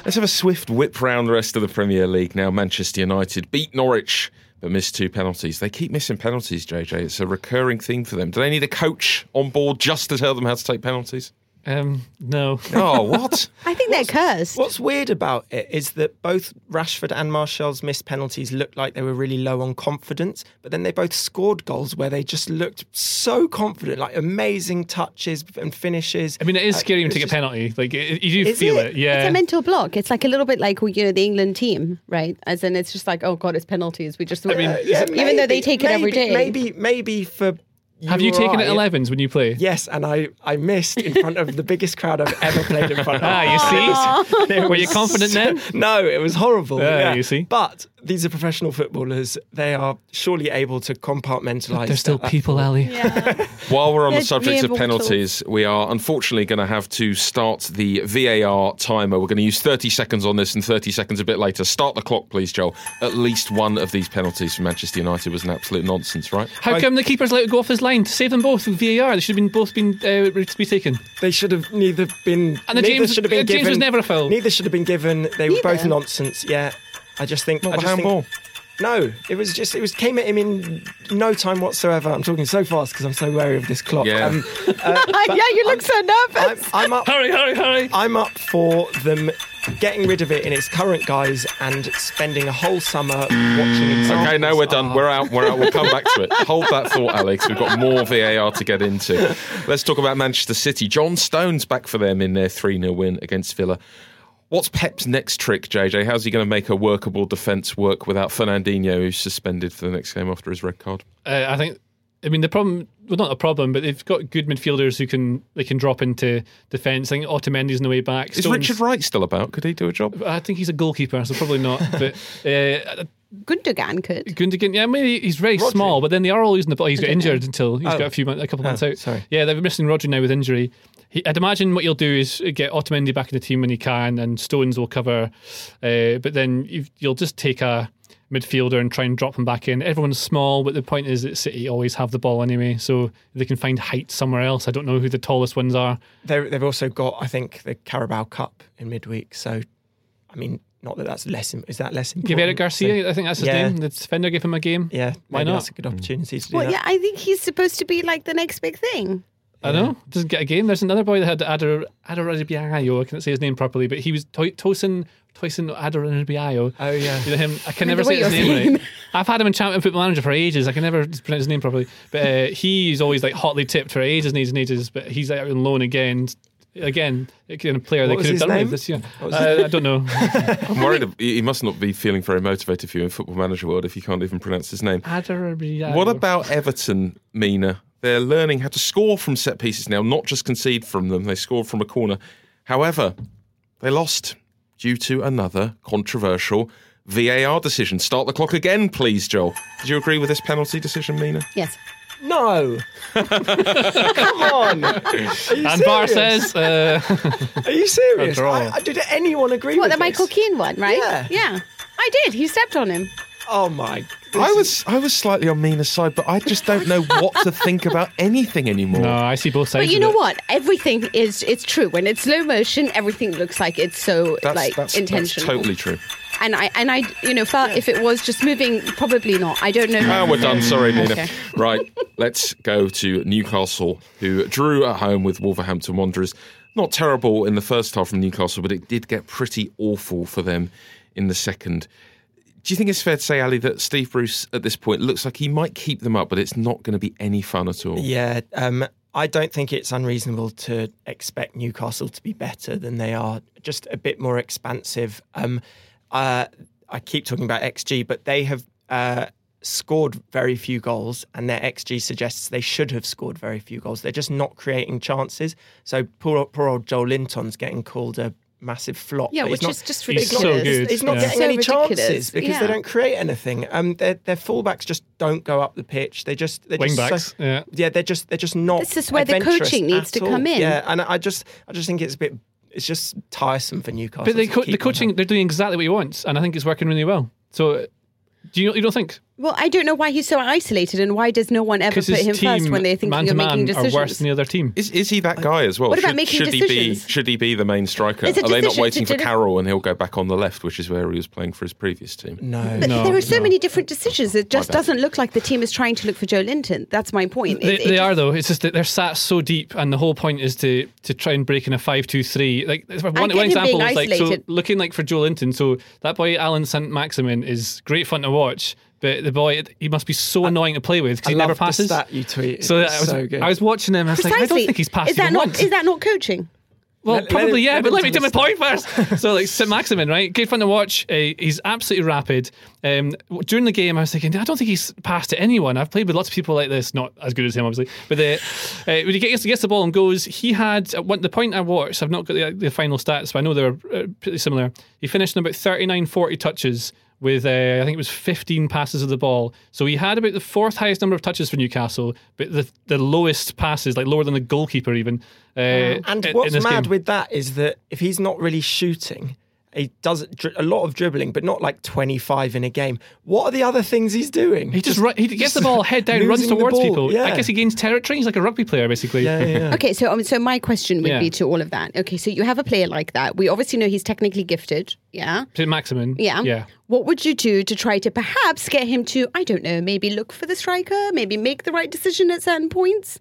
Let's have a swift whip round the rest of the Premier League now. Manchester United beat Norwich but missed two penalties. They keep missing penalties, JJ. It's a recurring theme for them. Do they need a coach on board just to tell them how to take penalties? Um, no. Oh, what? I think they're cursed. What's weird about it is that both Rashford and Martial's missed penalties looked like they were really low on confidence, but then they both scored goals where they just looked so confident, like amazing touches and finishes. I mean, it is Uh, scary it when was you take a penalty. Like it, you do feel it? it. Yeah. It's a mental block. It's like a little bit like you know the England team, right? As in, it's just like, oh god, it's penalties. We just, I mean, Yeah, even though they take it every day. Maybe, maybe for have you taken I, it 11s when you play? Yes, and I, I missed in front of the biggest crowd I've ever played in front of. Ah, you see? It Were you confident then? No, it was horrible. Yeah, you see? But these are professional footballers. They are surely able to compartmentalize. There's still that- people, Ali. While we're on the They're subject of penalties, we are unfortunately going to have to start the VAR timer. We're going to use 30 seconds on this and 30 seconds a bit later. Start the clock, please, Joel. At least one of these penalties from Manchester United was an absolute nonsense, right? How come the keeper's allowed to go off his line to save them both with VAR? They should have been both been uh, ready to be taken. They should have neither been. And the neither James- should have been uh, James given, was never a foul. Neither should have been given. They were both nonsense. Yeah, I just think. Not I the just think- handball. No, it was just it was came at him in no time whatsoever. I'm talking so fast because I'm so wary of this clock. Yeah. Um, uh, yeah, you look so I'm, nervous. I'm up. Hurry, hurry, hurry! I'm up for them getting rid of it in its current guise and spending a whole summer watching examples. Okay, now we're done. of- We're out. We're out. We'll come back to it. Hold that thought, Alex. We've got more VAR to get into. Let's talk about Manchester City. John Stones back for them in their 3 0 win against Villa. What's Pep's next trick, JJ? How's he going to make a workable defence work without Fernandinho, who's suspended for the next game after his red card? Uh, I think. I mean, the problem. Well, not a problem, but they've got good midfielders who can they can drop into defence. I think Otamendi's on the way back. Is Stones- Richard Wright still about? Could he do a job? I think he's a goalkeeper, so probably not. But uh, Gundogan could. Gundogan, yeah, maybe he's very Rodri. small, but then they are all losing the ball. He's got Rodri. injured until he's Oh. got a few months, a couple of months Oh, out. sorry. Yeah, they're missing Rodri now with injury. He, I'd imagine what you'll do is get Otamendi back in the team when he can, and Stones will cover. Uh, but then you've, you'll just take a midfielder and try and drop him back in. Everyone's small, but the point is that City always have the ball anyway, so they can find height somewhere else. I don't know who the tallest ones are. They're, they've also got, I think, the Carabao Cup in midweek. So, I mean, not that that's less. im- Is that less important? Give Eric Garcia, I think that's his Yeah. name. The defender give him a game. Yeah, Why maybe not? That's a good opportunity to do Well, that. yeah, I think he's supposed to be like the next big thing. I know. Doesn't get a game. There's another boy that had Adar Adarabioyo. I can't say his name properly, but he was to- Tosin Tosin Adarabioyo. Oh yeah. You know him. I can never say his name saying. right. I've had him in Champion Football Manager for ages. I can never pronounce his name properly. But uh, he's always like hotly tipped for ages and ages and ages. But he's out on loan again. Again, a player What they could have done name? with this year. Uh, I don't know. I'm worried of- he he must not be feeling very motivated for you in Football Manager world if you can't even pronounce his name. Adarabioyo. What about Everton, Mina? They're learning how to score from set pieces now, not just concede from them. They scored from a corner. However, they lost due to another controversial VAR decision. Start the clock again, please, Joel. Did you agree with this penalty decision, Mina? Yes. No. Come on. Are you And Bar says, uh, Are you serious? A. I, I- did anyone agree What with the this? Michael Keane one, right? Yeah. Yeah. I did. He stepped on him. Oh my. I was I was slightly on Mina's side, but I just don't know what to think about anything anymore. no, I see both sides. But you know it. what? Everything is it's true. When it's slow motion, everything looks like it's so That's, like that's, that's intentional. totally true. And I and I you know felt if it was just moving, probably not. I don't know. Ah, we're done. Sorry, Mina. Okay. Right, let's go to Newcastle, who drew at home with Wolverhampton Wanderers. Not terrible in the first half from Newcastle, but it did get pretty awful for them in the second. Do you think it's fair to say, Ali, that Steve Bruce at this point looks like he might keep them up, but it's not going to be any fun at all? Yeah, um, I don't think it's unreasonable to expect Newcastle to be better than they are, just a bit more expansive. Um, uh, I keep talking about XG, but they have uh, scored very few goals, and their XG suggests they should have scored very few goals. They're just not creating chances. So poor, poor old Joelinton's getting called a massive flop. Yeah, but which not- is just He's ridiculous. so good. He's not Yeah. getting So any ridiculous. chances because Yeah. they don't create anything. Um, their their fullbacks just don't go up the pitch. They just they're just Wingbacks, so- yeah. yeah, they're just they're just not. This is where the coaching needs to all. come in. Yeah, and I just I just think it's a bit it's just tiresome for Newcastle. But they co- the coaching, they're doing exactly what he wants, and I think it's working really well. So, do you you don't think? Well, I don't know why he's so isolated, and why does no one ever put him team, first when they're thinking man of making man, decisions? are worse than the other team. Is, is he that guy as well? What about should, making should he be decisions? should he be the main striker? Are they not waiting for Carroll and he'll go back on the left, which is where he was playing for his previous team? no. But No, there are so no. many different decisions. It just doesn't look like the team is trying to look for Joelinton. That's my point. They, It- it they just- are though. It's just that they're sat so deep, and the whole point is to to try and break in a five-two-three. Like one, one example is like so looking like for Joelinton. So that boy Alan St Maximin is great fun to watch, but the boy he must be so annoying to play with because I he never love the passes. stat you tweeted. So It I was was, so good. I was watching him. I was like, I don't think he's passed Is that not? once. Is that not coaching? Well, Let- let probably him- yeah, let but let me do do my point first. so, like St Maximin, right? Good fun to watch. Uh, he's absolutely rapid. Um, during the game, I was thinking, I don't think he's passed to anyone. I've played with lots of people like this, not as good as him, obviously. But the, uh, when he gets, gets the ball and goes, he had at one, the point I watched. I've not got the, the final stats, but I know they were uh, pretty similar. He finished in about 39, 40 touches. With uh, I think it was 15 passes of the ball, so he had about the fourth highest number of touches for Newcastle, but the the lowest passes, like lower than the goalkeeper even. Uh, And what's mad game. with that is that if he's not really shooting, he does a lot of dribbling, but not like 25 in a game. What are the other things he's doing? He just, run, he gets the ball head down, runs towards people. Yeah. I guess he gains territory. He's like a rugby player, basically. yeah, yeah, yeah. Okay, so um, so my question would Yeah. be to all of that. Okay, so you have a player like that. We obviously know he's technically gifted. Yeah. To Maximin. Yeah. Yeah. What would you do to try to perhaps get him to, I don't know, maybe look for the striker, maybe make the right decision at certain points?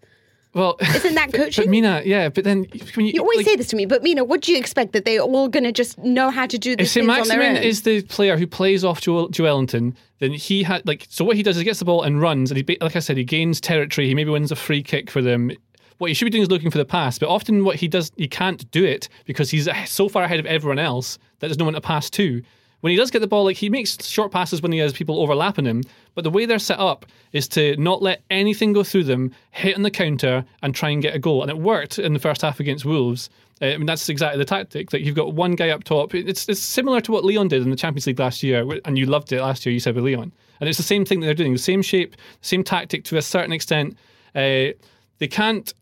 Well, Isn't that but coaching? Mina, yeah, but then you, You always like, say this to me, but Mina, what do you expect that they're all going to just know how to do if these St. things on their Maximin is the player who plays off Joel, Joelinton, then he had like so what he does is he gets the ball and runs, and he like I said, he gains territory. He maybe wins a free kick for them. What he should be doing is looking for the pass, but often what he does, he can't do it because he's so far ahead of everyone else that there's no one to pass to. When he does get the ball, like he makes short passes when he has people overlapping him, but the way they're set up is to not let anything go through them, hit on the counter, and try and get a goal. And it worked in the first half against Wolves. Uh, I mean, that's exactly the tactic. Like you've got one guy up top. It's it's similar to what Leon did in the Champions League last year, and you loved it last year. You said with Leon, and it's the same thing that they're doing. The same shape, same tactic to a certain extent. Uh, they can't.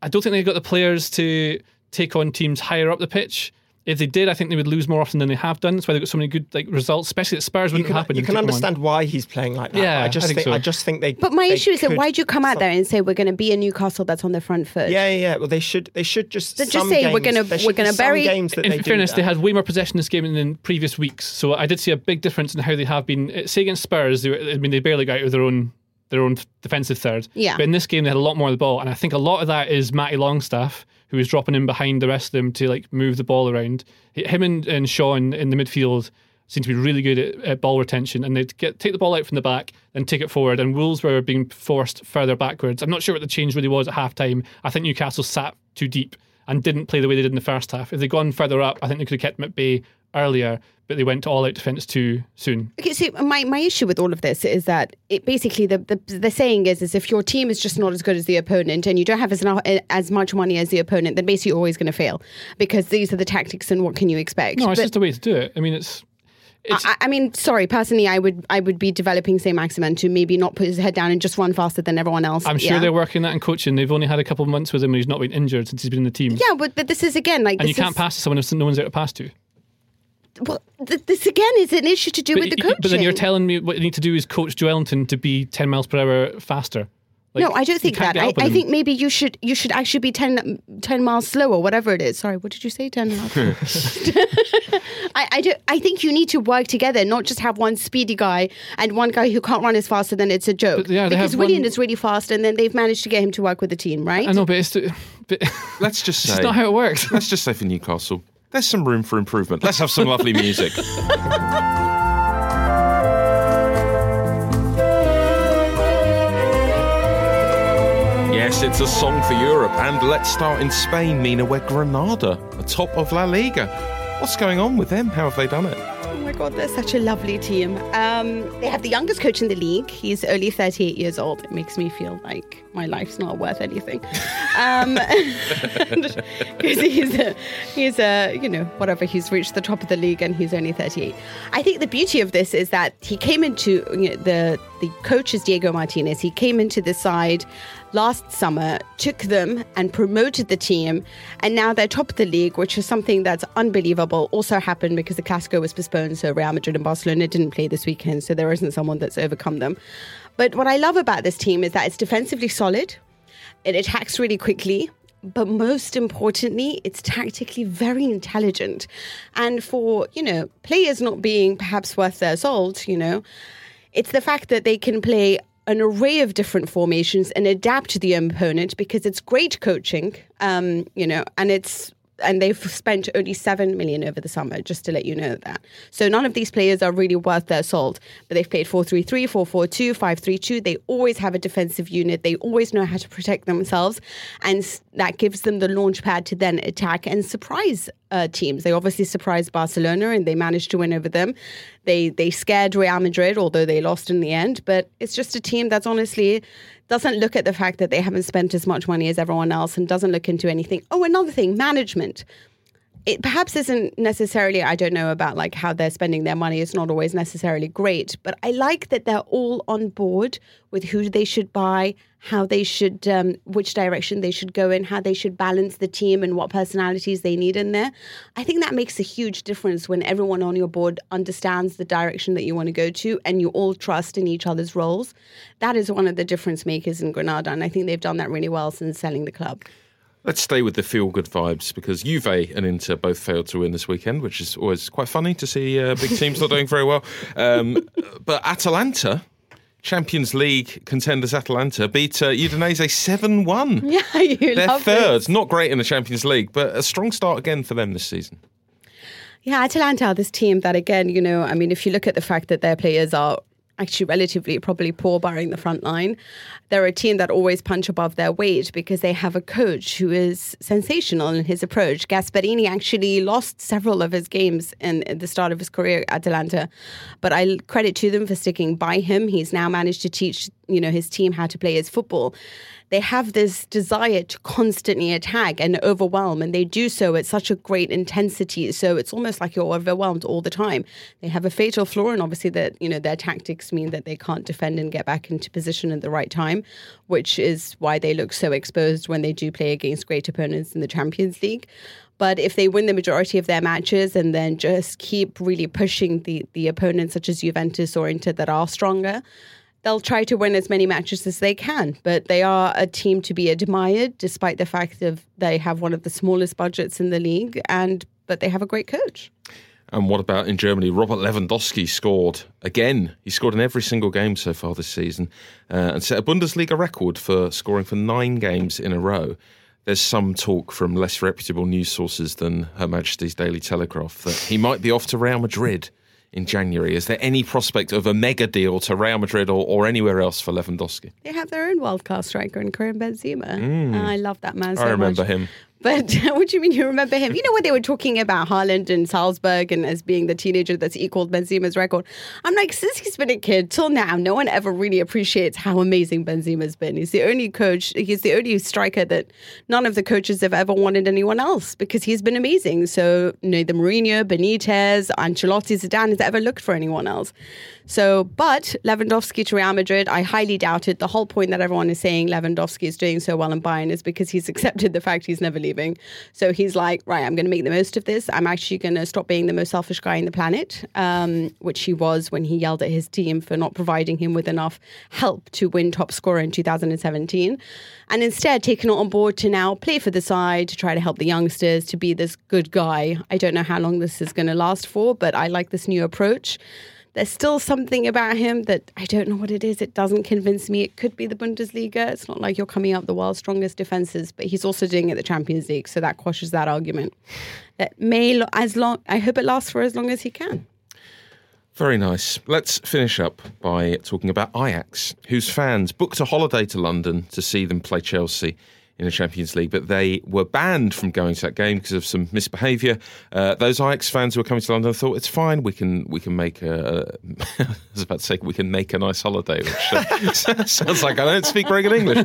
I don't think they've got the players to take on teams higher up the pitch. If they did, I think they would lose more often than they have done. That's why they've got so many good like results, especially at Spurs You wouldn't can, happen. you can they took understand why he's playing like that. Yeah, I just I think think, so. I just think they. But my they issue is that why do you come out there and say we're going to be a Newcastle that's on the front foot? Yeah, yeah, yeah. Well, they should. They should just. Then just some say we're gonna- we're gonna bury- Games that in they do fairness, that. they had way more possession this game than in previous weeks. So I did see a big difference in how they have been. uh, Say against Spurs, they were, I mean, they barely got out of their own their own defensive third. Yeah. But in this game, they had a lot more of the ball, and I think a lot of that is Matty Longstaff, who was dropping in behind the rest of them to like move the ball around. Him and, and Sean in the midfield seem to be really good at, at ball retention, and they'd get take the ball out from the back, and take it forward. And Wolves were being forced further backwards. I'm not sure what the change really was at halftime. I think Newcastle sat too deep and didn't play the way they did in the first half. If they'd gone further up, I think they could have kept them at bay earlier, but they went to all out defence too soon. Okay, so my, my issue with all of this is that it basically the, the the saying is is if your team is just not as good as the opponent and you don't have as uh, as much money as the opponent, then basically you're always going to fail because these are the tactics and what can you expect? No, it's But- just a way to do it. I mean, it's. it's I, I mean, sorry. Personally, I would I would be developing Saint Maximin to maybe not put his head down and just run faster than everyone else. I'm sure yeah. they're working that and coaching. They've only had a couple of months with him and he's not been injured since he's been in the team. Yeah, but but this is again like And you can't pass to someone if no one's there to pass to. Well, th- this again is an issue to do But, with the y- coaching. but then you're telling me what you need to do is coach Joelinton to be 10 miles per hour faster. Like, no, I don't think that. I, I think maybe you should you should actually be 10, 10 miles slower, whatever it is. Sorry, what did you say? Ten miles. I I, do, I think you need to work together, not just have one speedy guy and one guy who can't run as fast. And then it's a joke. But, yeah, because William one- is really fast, and then they've managed to get him to work with the team, right? I know, but it's, but Let's just it's not how it works. Let's just say for Newcastle, there's some room for improvement. Let's have some lovely music. Yes, it's a song for Europe. And let's start in Spain, Mina, where Granada are top of La Liga. What's going on with them? How have they done it? Oh my god, they're such a lovely team. Um, they have the youngest coach in the league. He's only 38 years old. It makes me feel like my life's not worth anything. Um, he's a, he's a, you know, whatever. He's reached the top of the league and he's only 38. I think the beauty of this is that he came into you know, the the coach is Diego Martinez. He came into the side last summer, took them and promoted the team, and now they're top of the league, which is something that's unbelievable. Also happened because the Clásico was postponed, so Real Madrid and Barcelona didn't play this weekend, so there isn't someone that's overcome them. But what I love about this team is that it's defensively solid, it attacks really quickly. But most importantly, it's tactically very intelligent. And for, you know, players not being perhaps worth their salt, you know, it's the fact that they can play an array of different formations and adapt to the opponent because it's great coaching, um, you know, and it's and they've spent only seven million over the summer, just to let you know that. So none of these players are really worth their salt. But they've played 4-3-3, 4-4-2, 5-3-2. They always have a defensive unit. They always know how to protect themselves, and that gives them the launch pad to then attack and surprise uh, teams. They obviously surprised Barcelona, and they managed to win over them. They they scared Real Madrid, although they lost in the end. But it's just a team that's honestly doesn't look at the fact that they haven't spent as much money as everyone else and doesn't look into anything. Oh, another thing, management. It perhaps isn't necessarily, I don't know about like how they're spending their money. It's not always necessarily great, but I like that they're all on board with who they should buy, how they should, um, which direction they should go in, how they should balance the team and what personalities they need in there. I think that makes a huge difference when everyone on your board understands the direction that you want to go to and you all trust in each other's roles. That is one of the difference makers in Granada, and I think they've done that really well since selling the club. Let's stay with the feel good vibes because Juve and Inter both failed to win this weekend, which is always quite funny to see uh, big teams not doing very well. Um, but Atalanta, Champions League contenders Atalanta, beat uh, Udinese 7 1. Yeah, you They're third, this. not great in the Champions League, but a strong start again for them this season. Yeah, Atalanta are this team that, again, you know, I mean, if you look at the fact that their players are actually relatively probably poor barring the front line, they're a team that always punch above their weight because they have a coach who is sensational in his approach. Gasperini actually lost several of his games in, at the start of his career at Atalanta, but I credit to them for sticking by him. He's now managed to teach, you know, his team how to play his football they have this desire to constantly attack and overwhelm, and they do so at such a great intensity. So it's almost like you're overwhelmed all the time. They have a fatal flaw, and obviously that you know their tactics mean that they can't defend and get back into position at the right time, which is why they look so exposed when they do play against great opponents in the Champions League. But if they win the majority of their matches and then just keep really pushing the the opponents such as Juventus or Inter that are stronger, they'll try to win as many matches as they can. But they are a team to be admired, despite the fact of they have one of the smallest budgets in the league, and but they have a great coach. And what about in Germany? Robert Lewandowski scored again. He scored in every single game so far this season uh, and set a Bundesliga record for scoring for nine games in a row. There's some talk from less reputable news sources than Her Majesty's Daily Telegraph that he might be off to Real Madrid in January. Is there any prospect of a mega deal to Real Madrid or, or anywhere else for Lewandowski? They have their own wild card striker in Karim Benzema. I love that man so Mm. I remember much. him. But what do you mean you remember him? You know what they were talking about Haaland and Salzburg and as being the teenager that's equaled Benzema's record? I'm like, since he's been a kid till now, no one ever really appreciates how amazing Benzema's been. He's the only coach, he's the only striker that none of the coaches have ever wanted anyone else because he's been amazing. So neither Mourinho, Benitez, Ancelotti, Zidane has ever looked for anyone else. So, but Lewandowski to Real Madrid, I highly doubt it. The whole point that everyone is saying Lewandowski is doing so well in Bayern is because he's accepted the fact he's never leaving. So he's like, right, I'm going to make the most of this. I'm actually going to stop being the most selfish guy in the planet, um, which he was when he yelled at his team for not providing him with enough help to win top scorer in 2017. And instead, taking it on board to now play for the side, to try to help the youngsters, to be this good guy. I don't know how long this is going to last for, but I like this new approach there's still something about him that I don't know what it is. It doesn't convince me. It could be the Bundesliga. It's not like you're coming up the world's strongest defenses, but he's also doing it the Champions League, so that quashes that argument. That may as long. I hope it lasts for as long as he can. Very nice. Let's finish up by talking about Ajax, whose fans booked a holiday to London to see them play Chelsea in the Champions League, but they were banned from going to that game because of some misbehaviour. Uh, those Ajax fans who were coming to London thought it's fine. We can we can make a. I was about to say we can make a nice holiday, which uh, sounds like I don't speak very good English.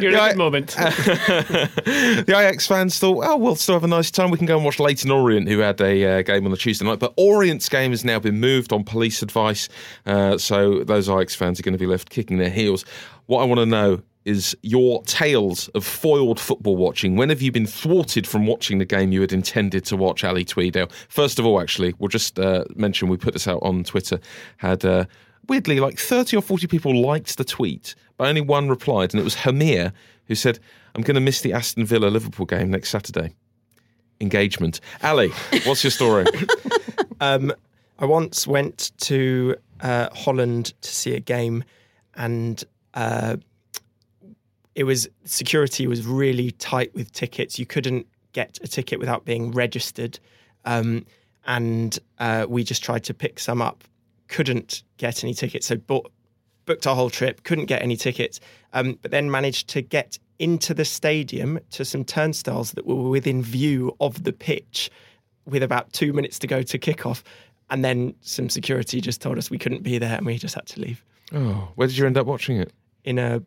You're in a good moment. the Ajax fans thought, oh, we'll still have a nice time. We can go and watch Leyton Orient, who had a uh, game on the Tuesday night. But Orient's game has now been moved on police advice. Uh, so those Ajax fans are going to be left kicking their heels. What I want to know is your tales of foiled football watching. When have you been thwarted from watching the game you had intended to watch, Ali Tweedale? First of all, actually, we'll just uh, mention we put this out on Twitter. Had uh, weirdly like 30 or 40 people liked the tweet, but only one replied, and it was Hamir who said, I'm going to miss the Aston Villa Liverpool game next Saturday. Engagement. Ali, what's your story? Um, I once went to uh, Holland to see a game, and uh, it was security was really tight with tickets. You couldn't get a ticket without being registered, um, and uh, we just tried to pick some up. Couldn't get any tickets, so bought, booked our whole trip. Couldn't get any tickets, um, but then managed to get into the stadium to some turnstiles that were within view of the pitch with about two minutes to go to kickoff. And then some security just told us we couldn't be there and we just had to leave oh, where did you end up watching it? in a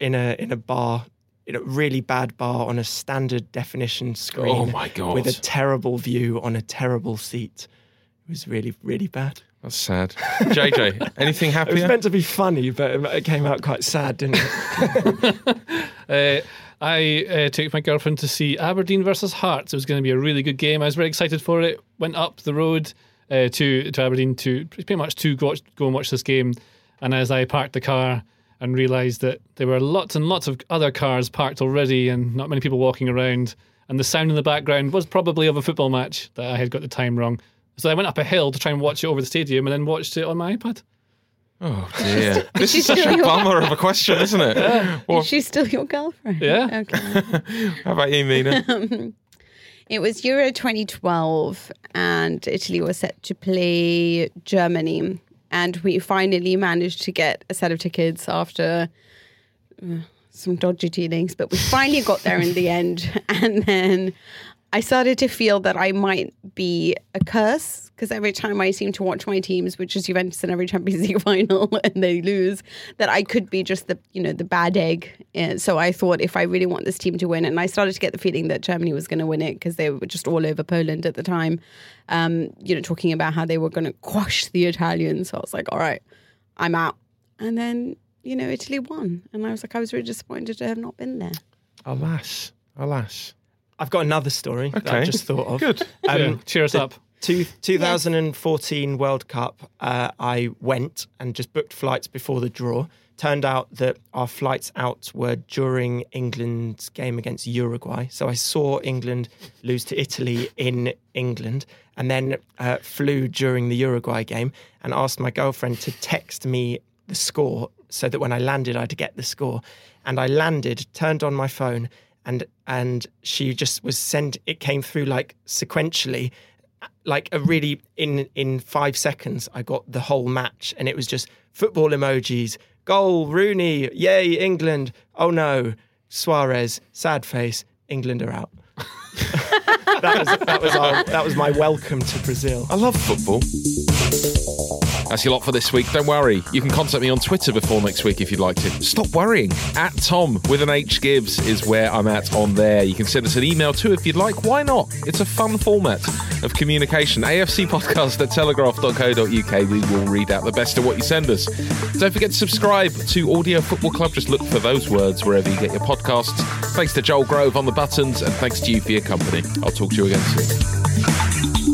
in a in a bar in a really bad bar on a standard definition screen. Oh my God. With a terrible view on a terrible seat. It was really really bad. That's sad. JJ, anything happier? It was meant to be funny, but it came out quite sad, didn't it? Uh, I uh, took my girlfriend to see Aberdeen versus Hearts. It was going to be a really good game. I was very excited for it. Went up the road uh, to to Aberdeen to pretty much to go, watch, go and watch this game. And as I parked the car and realised that there were lots and lots of other cars parked already and not many people walking around, and the sound in the background was probably of a football match that I had got the time wrong. So I went up a hill to try and watch it over the stadium, and then watched it on my iPad. Oh dear. This is such a your- bummer of a question, isn't it? Well, Is she still your girlfriend? Yeah. Okay. how about you, Mina? It was Euro 2012, and Italy was set to play Germany. And we finally managed to get a set of tickets after uh, some dodgy dealings, but we finally got there in the end. And then I started to feel that I might be a curse because every time I seem to watch my teams, which is Juventus in every Champions League final, and they lose, that I could be just the you know the bad egg. Uh, so I thought if I really want this team to win, and I started to get the feeling that Germany was going to win it because they were just all over Poland at the time. Um, you know, talking about how they were going to quash the Italians. So I was like, all right, I'm out. And then you know Italy won, and I was like, I was really disappointed to have not been there. alas, alas. I've got another story that I just thought of. Good. Um, Yeah, cheer us the up. Two, 2014 World Cup, uh, I went and just booked flights before the draw turned out that our flights out were during England's game against Uruguay. So I saw England lose to Italy in England and then uh, flew during the Uruguay game and asked my girlfriend to text me the score so that when I landed, I'd get the score. And I landed, turned on my phone, and and she just was sent. It came through like sequentially, like a really in in five seconds. I got the whole match, and it was just football emojis, goal, Rooney, yay, England. Oh no, Suarez, sad face, England are out. that was that was our, that was my welcome to Brazil. I love football. That's your lot for this week. Don't worry. You can contact me on Twitter before next week if you'd like to. Stop worrying. At Tom with an H Gibbs is where I'm at on there. You can send us an email too if you'd like. Why not? It's a fun format of communication. AFC podcast at telegraph.co.uk. We will read out the best of what you send us. Don't forget to subscribe to Audio Football Club. Just look for those words wherever you get your podcasts. Thanks to Joel Grove on the buttons, and thanks to you for your company. I'll talk to you again soon.